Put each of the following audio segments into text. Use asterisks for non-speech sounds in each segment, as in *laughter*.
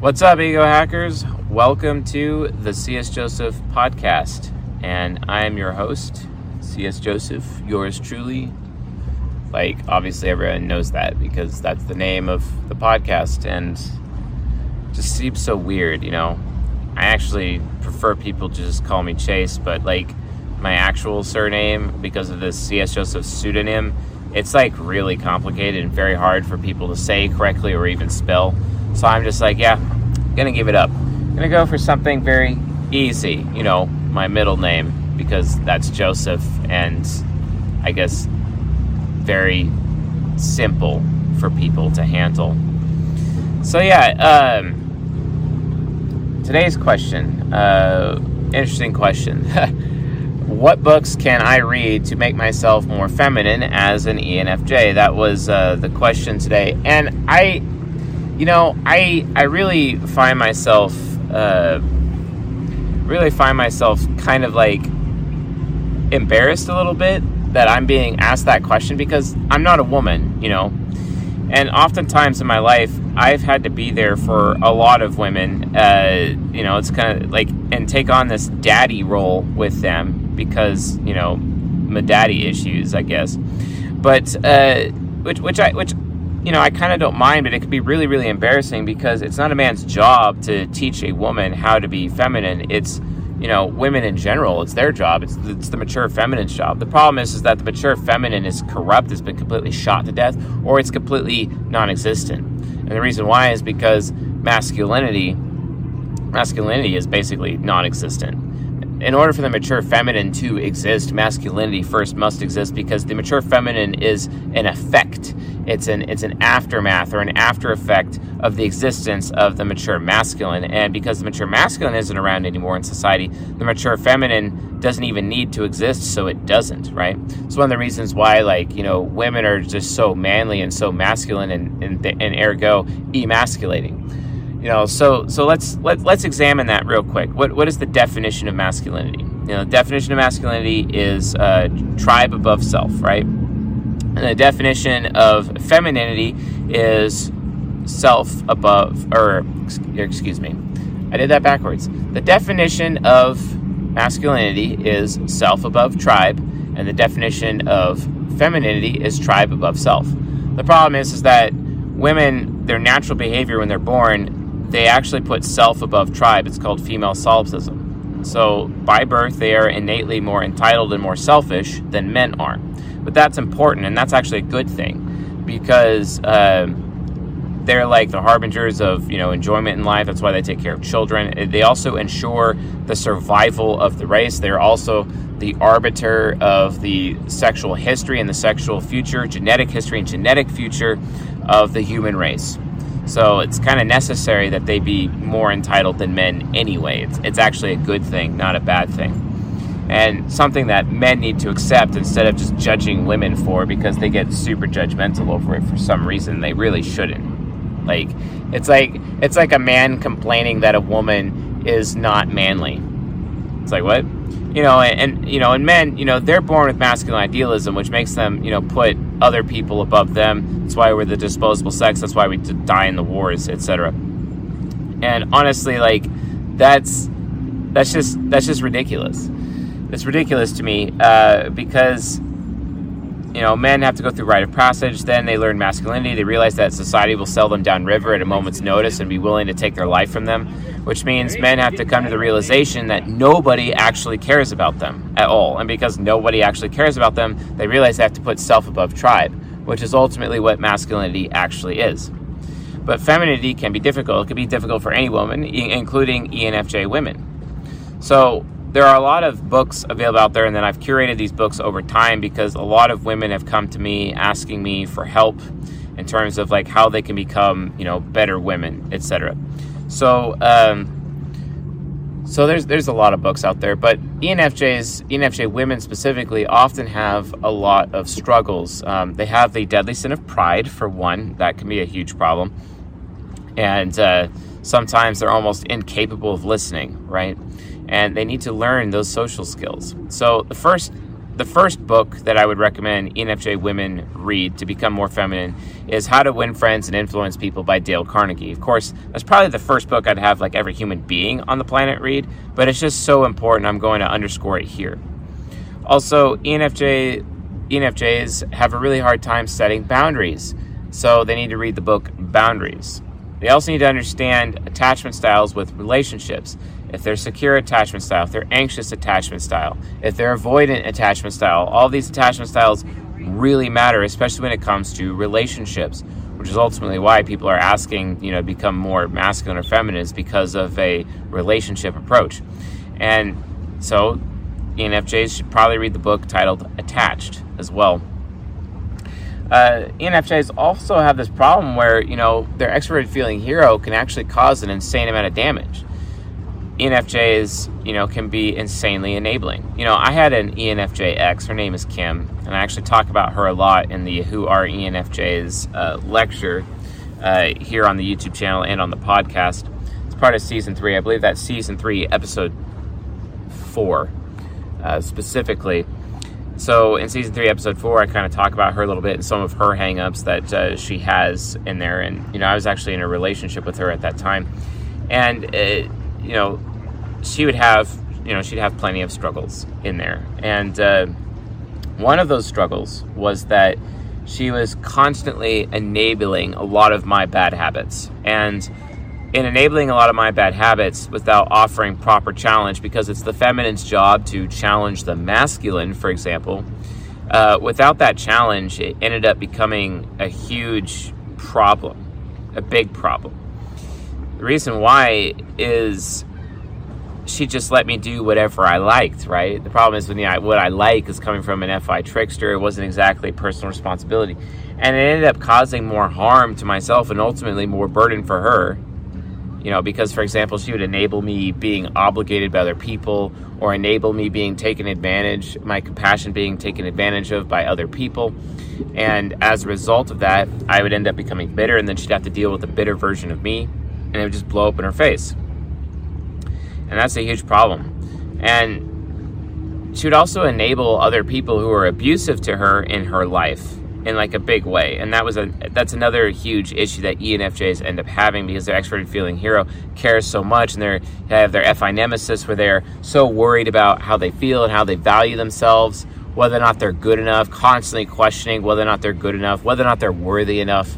What's up, ego hackers? Welcome to the CS Joseph podcast, and I am your host, CS Joseph, yours truly. Like, obviously, everyone knows that because that's the name of the podcast, and just seems so weird, you know. I actually prefer people just call me Chase, but like my actual surname, because of this CS Joseph pseudonym, it's like really complicated and very hard for people to say correctly or even spell. So I'm just like, yeah, gonna give it up. Gonna go for something very easy, you know, my middle name, because that's Joseph, and I guess very simple for people to handle. So yeah, um, today's question, uh, interesting question. *laughs* what books can I read to make myself more feminine as an ENFJ? That was uh, the question today, and I, you know, I I really find myself, uh, really find myself kind of like embarrassed a little bit that I'm being asked that question because I'm not a woman, you know. And oftentimes in my life, I've had to be there for a lot of women. Uh, you know, it's kind of like and take on this daddy role with them because you know my daddy issues, I guess. But uh, which which I which you know I kind of don't mind, but it could be really really embarrassing because it's not a man's job to teach a woman how to be feminine. It's you know, women in general, it's their job. It's, it's the mature feminine's job. The problem is, is that the mature feminine is corrupt, it's been completely shot to death, or it's completely non-existent. And the reason why is because masculinity, masculinity is basically non-existent. In order for the mature feminine to exist, masculinity first must exist because the mature feminine is an effect. It's an it's an aftermath or an after effect of the existence of the mature masculine. And because the mature masculine isn't around anymore in society, the mature feminine doesn't even need to exist, so it doesn't, right? It's one of the reasons why, like, you know, women are just so manly and so masculine and, and, and ergo emasculating. You know, so so let's let, let's examine that real quick. What what is the definition of masculinity? You know, the definition of masculinity is uh, tribe above self, right? And the definition of femininity is self above, or excuse me, I did that backwards. The definition of masculinity is self above tribe, and the definition of femininity is tribe above self. The problem is, is that women, their natural behavior when they're born, they actually put self above tribe. It's called female solipsism. So by birth, they are innately more entitled and more selfish than men are. But that's important, and that's actually a good thing because uh, they're like the harbingers of you know enjoyment in life. That's why they take care of children. They also ensure the survival of the race. They're also the arbiter of the sexual history and the sexual future, genetic history and genetic future of the human race. So it's kind of necessary that they be more entitled than men anyway. It's, it's actually a good thing, not a bad thing. And something that men need to accept instead of just judging women for because they get super judgmental over it for some reason they really shouldn't. Like it's like it's like a man complaining that a woman is not manly. It's like what? You know, and, and you know, and men, you know, they're born with masculine idealism, which makes them, you know, put other people above them. That's why we're the disposable sex. That's why we die in the wars, etc. And honestly, like that's that's just that's just ridiculous. It's ridiculous to me uh, because you know men have to go through rite of passage. Then they learn masculinity. They realize that society will sell them downriver at a moment's notice and be willing to take their life from them. Which means men have to come to the realization that nobody actually cares about them at all. And because nobody actually cares about them, they realize they have to put self above tribe, which is ultimately what masculinity actually is. But femininity can be difficult. It can be difficult for any woman, including ENFJ women. So there are a lot of books available out there, and then I've curated these books over time because a lot of women have come to me asking me for help in terms of like how they can become, you know, better women, etc. So, um, so there's there's a lot of books out there, but ENFJs, ENFJ women specifically, often have a lot of struggles. Um, they have the deadly sin of pride, for one, that can be a huge problem, and uh, sometimes they're almost incapable of listening, right? And they need to learn those social skills. So the first the first book that I would recommend ENFJ women read to become more feminine is How to Win Friends and Influence People by Dale Carnegie. Of course, that's probably the first book I'd have like every human being on the planet read, but it's just so important. I'm going to underscore it here. Also, ENFJ ENFJs have a really hard time setting boundaries, so they need to read the book Boundaries. They also need to understand attachment styles with relationships. If they're secure attachment style, if they're anxious attachment style, if they're avoidant attachment style, all these attachment styles really matter, especially when it comes to relationships, which is ultimately why people are asking, you know, become more masculine or feminine is because of a relationship approach. And so ENFJs should probably read the book titled Attached as well uh, ENFJs also have this problem where you know their extroverted feeling hero can actually cause an insane amount of damage. ENFJs, you know, can be insanely enabling. You know, I had an ENFJ X. Her name is Kim, and I actually talk about her a lot in the Who Are ENFJs uh, lecture uh, here on the YouTube channel and on the podcast. It's part of season three. I believe that's season three, episode four, uh, specifically. So in season three, episode four, I kind of talk about her a little bit and some of her hangups that uh, she has in there. And you know, I was actually in a relationship with her at that time, and uh, you know, she would have you know she'd have plenty of struggles in there. And uh, one of those struggles was that she was constantly enabling a lot of my bad habits and in enabling a lot of my bad habits without offering proper challenge because it's the feminine's job to challenge the masculine, for example. Uh, without that challenge, it ended up becoming a huge problem, a big problem. The reason why is she just let me do whatever I liked, right? The problem is when the, what I like is coming from an FI trickster, it wasn't exactly personal responsibility. And it ended up causing more harm to myself and ultimately more burden for her you know, because for example, she would enable me being obligated by other people or enable me being taken advantage, my compassion being taken advantage of by other people. And as a result of that, I would end up becoming bitter, and then she'd have to deal with a bitter version of me, and it would just blow up in her face. And that's a huge problem. And she would also enable other people who are abusive to her in her life in like a big way. And that was a that's another huge issue that ENFJs end up having because their extroverted feeling hero cares so much and they have their FI nemesis where they're so worried about how they feel and how they value themselves, whether or not they're good enough, constantly questioning whether or not they're good enough, whether or not they're worthy enough.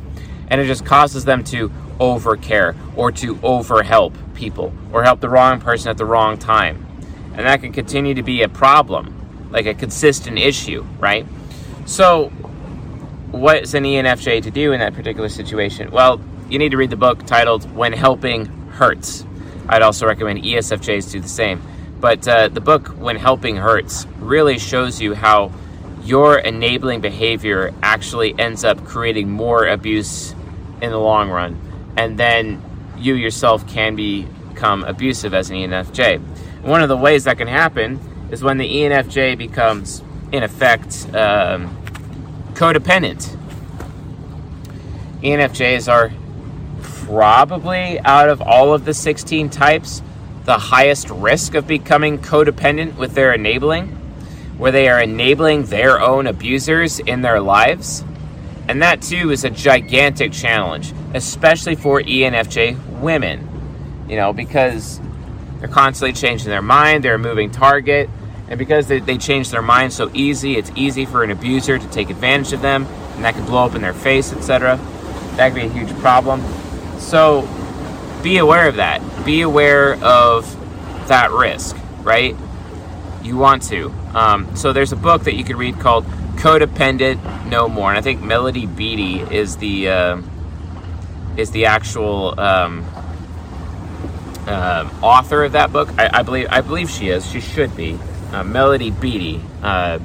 And it just causes them to over care or to over help people or help the wrong person at the wrong time. And that can continue to be a problem, like a consistent issue, right? So what's an ENFJ to do in that particular situation? Well, you need to read the book titled When Helping Hurts. I'd also recommend ESFJs do the same. But uh, the book When Helping Hurts really shows you how your enabling behavior actually ends up creating more abuse in the long run. And then you yourself can become abusive as an ENFJ. One of the ways that can happen is when the ENFJ becomes, in effect, um, codependent. ENFJs are probably out of all of the 16 types the highest risk of becoming codependent with their enabling, where they are enabling their own abusers in their lives. And that too is a gigantic challenge, especially for ENFJ women, you know, because they're constantly changing their mind, they're a moving target, and because they, they change their mind so easy, it's easy for an abuser to take advantage of them, and that can blow up in their face, etc. That could be a huge problem. So be aware of that. Be aware of that risk, right? You want to. Um, so there's a book that you could read called Codependent No More, and I think Melody Beattie is the uh, is the actual um, uh, author of that book. I, I, believe I believe she is. She should be uh, Melody Beattie. Uh,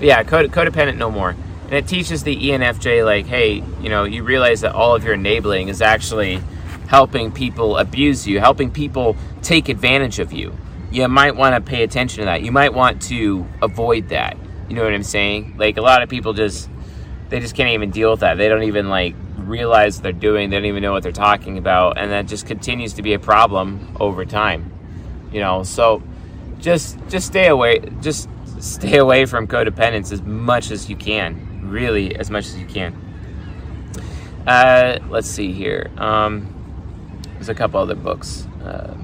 yeah, code, codependent no more. And it teaches the ENFJ like, hey, you know, you realize that all of your enabling is actually helping people abuse you, helping people take advantage of you. You might want to pay attention to that. You might want to avoid that. You know what I'm saying? Like a lot of people just they just can't even deal with that. They don't even like realize what they're doing. They don't even know what they're talking about, and that just continues to be a problem over time. You know, so just just stay away. Just stay away from codependence as much as you can. Really, as much as you can. Uh, let's see here. Um, there's a couple other books. Uh,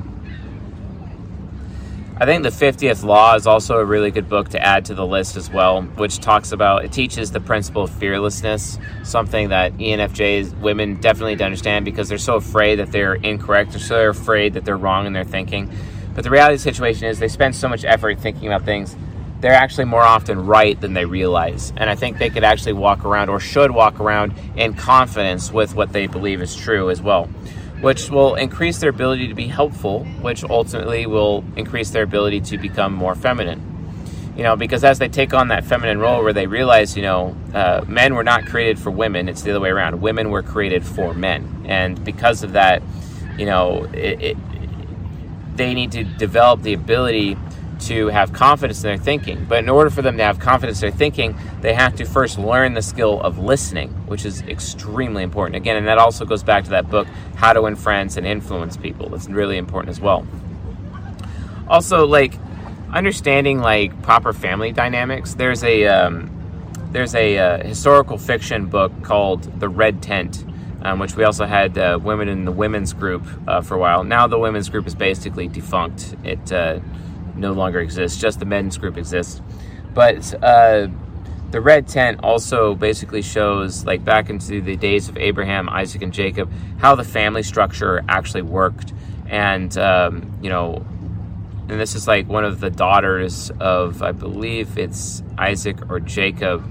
I think the 50th Law is also a really good book to add to the list as well, which talks about, it teaches the principle of fearlessness, something that ENFJs, women definitely need to understand because they're so afraid that they're incorrect, they're so afraid that they're wrong in their thinking. But the reality of the situation is they spend so much effort thinking about things, they're actually more often right than they realize. And I think they could actually walk around or should walk around in confidence with what they believe is true as well which will increase their ability to be helpful, which ultimately will increase their ability to become more feminine. You know, because as they take on that feminine role where they realize, you know, uh, men were not created for women, it's the other way around. Women were created for men. And because of that, you know, it, it, they need to develop the ability to have confidence in their thinking. But in order for them to have confidence in their thinking, they have to first learn the skill of listening, which is extremely important. Again, and that also goes back to that book, How to Win Friends and Influence People. That's really important as well. Also, like understanding like proper family dynamics. There's a um, there's a uh, historical fiction book called The Red Tent. Um, which we also had uh, women in the women's group uh, for a while. Now the women's group is basically defunct. It uh, no longer exists. Just the men's group exists. But uh, the red tent also basically shows, like back into the days of Abraham, Isaac, and Jacob, how the family structure actually worked. And, um, you know, and this is like one of the daughters of, I believe it's Isaac or Jacob.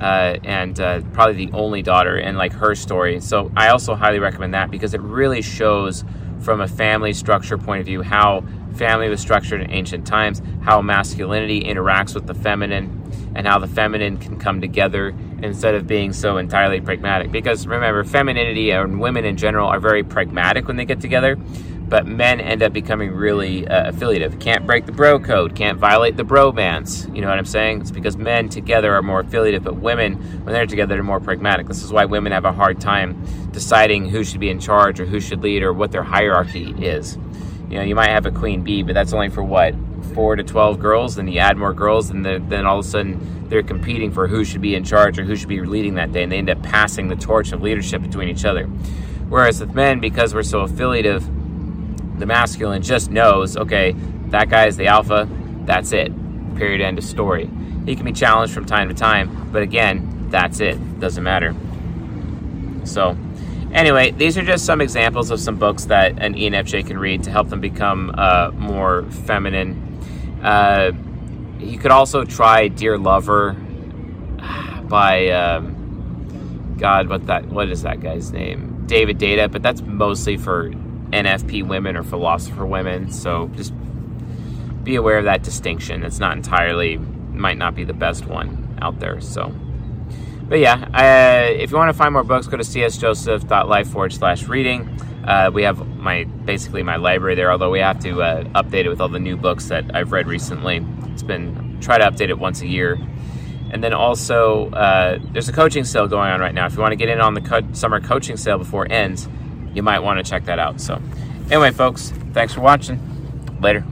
Uh, and uh, probably the only daughter and like her story. So I also highly recommend that because it really shows from a family structure point of view how family was structured in ancient times, how masculinity interacts with the feminine, and how the feminine can come together instead of being so entirely pragmatic. Because remember, femininity and women in general are very pragmatic when they get together, but men end up becoming really uh, affiliative. Can't break the bro code, can't violate the bromance. You know what I'm saying? It's because men together are more affiliative, but women, when they're together, they're more pragmatic. This is why women have a hard time deciding who should be in charge or who should lead or what their hierarchy is. You know, you might have a queen bee, but that's only for what four to twelve girls. Then you add more girls, and then all of a sudden they're competing for who should be in charge or who should be leading that day, and they end up passing the torch of leadership between each other. Whereas with men, because we're so affiliative, the masculine just knows, okay, that guy is the alpha. That's it. Period. End of story. He can be challenged from time to time, but again, that's it. Doesn't matter. So Anyway, these are just some examples of some books that an ENFJ can read to help them become uh, more feminine. Uh, you could also try Dear Lover *sighs* by um, God, what that what is that guy's name? David Deida, but that's mostly for NFP women or philosopher women. So just be aware of that distinction. It's not entirely might not be the best one out there. So. But yeah, uh, if you want to find more books, go to csjoseph.life forward slash reading. Uh, we have my basically my library there, although we have to uh, update it with all the new books that I've read recently. It's been try to update it once a year. And then also, uh, there's a coaching sale going on right now. If you want to get in on the co- summer coaching sale before it ends, you might want to check that out. So, anyway, folks, thanks for watching. Later.